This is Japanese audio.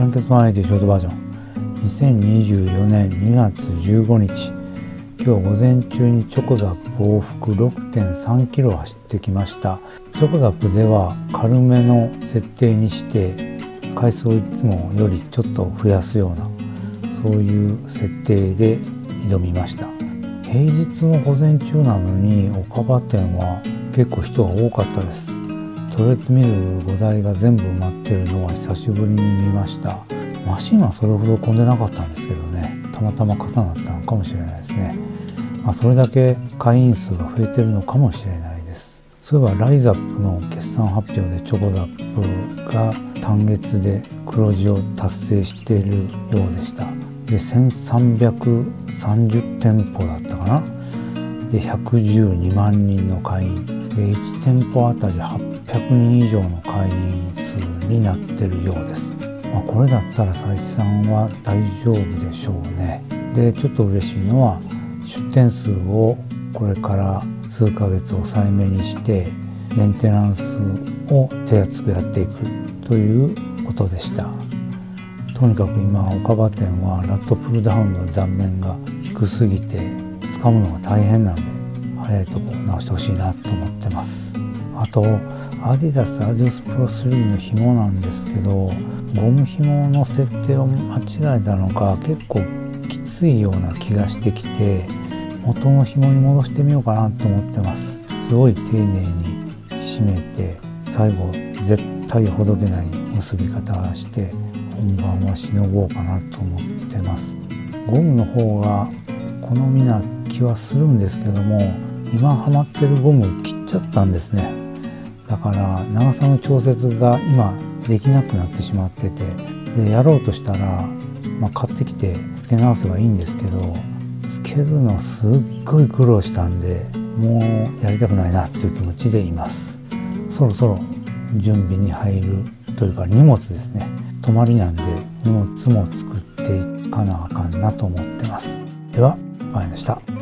ランケツマネティショートバージョン。2024年2月15日。今日午前中にチョコザップ往復6.3キロ走ってきました。チョコザップでは軽めの設定にして回数をいつもよりちょっと増やすようなそういう設定で挑みました。平日の午前中なのに岡場店は結構人が多かったです。トレッドミル5台が全部埋まってるのは久しぶりに見ました。マシンはそれほど混んでなかったんですけどね。たまたま重なったのかもしれないですね、まあ、それだけ会員数が増えてるのかもしれないです。そういえばライザップの決算発表でチョコザップが単月で黒字を達成しているようでした。で1330店舗だったかな。で112万人の会員。で1店舗あたり800人以上の会員数になってるようです、まあ、これだったら採算は大丈夫でしょうね。でちょっと嬉しいのは出店数をこれから数ヶ月抑えめにしてメンテナンスを手厚くやっていくということでした。とにかく今岡場店はラットプルダウンの残面が低すぎて掴むのが大変なんで早いとこ直してほしいなと思ってます。あとアディダスアディオスプロ3の紐なんですけどゴム紐の設定を間違えたのか結構きついような気がしてきて元の紐に戻してみようかなと思ってます。すごい丁寧に締めて最後絶対ほどけない結び方して本番はしのごうかなと思ってます。ゴムの方が好みな気はするんですけども今ハマってるゴム切っちゃったんですね。だから長さの調節が今できなくなってしまっててでやろうとしたら、まあ、買ってきて付け直せばいいんですけど付けるのすっごい苦労したんでもうやりたくないなっていう気持ちでいます。そろそろ準備に入るというか荷物ですね。泊まりなんで荷物も作っていかなあかんなと思ってます。では、バイでした。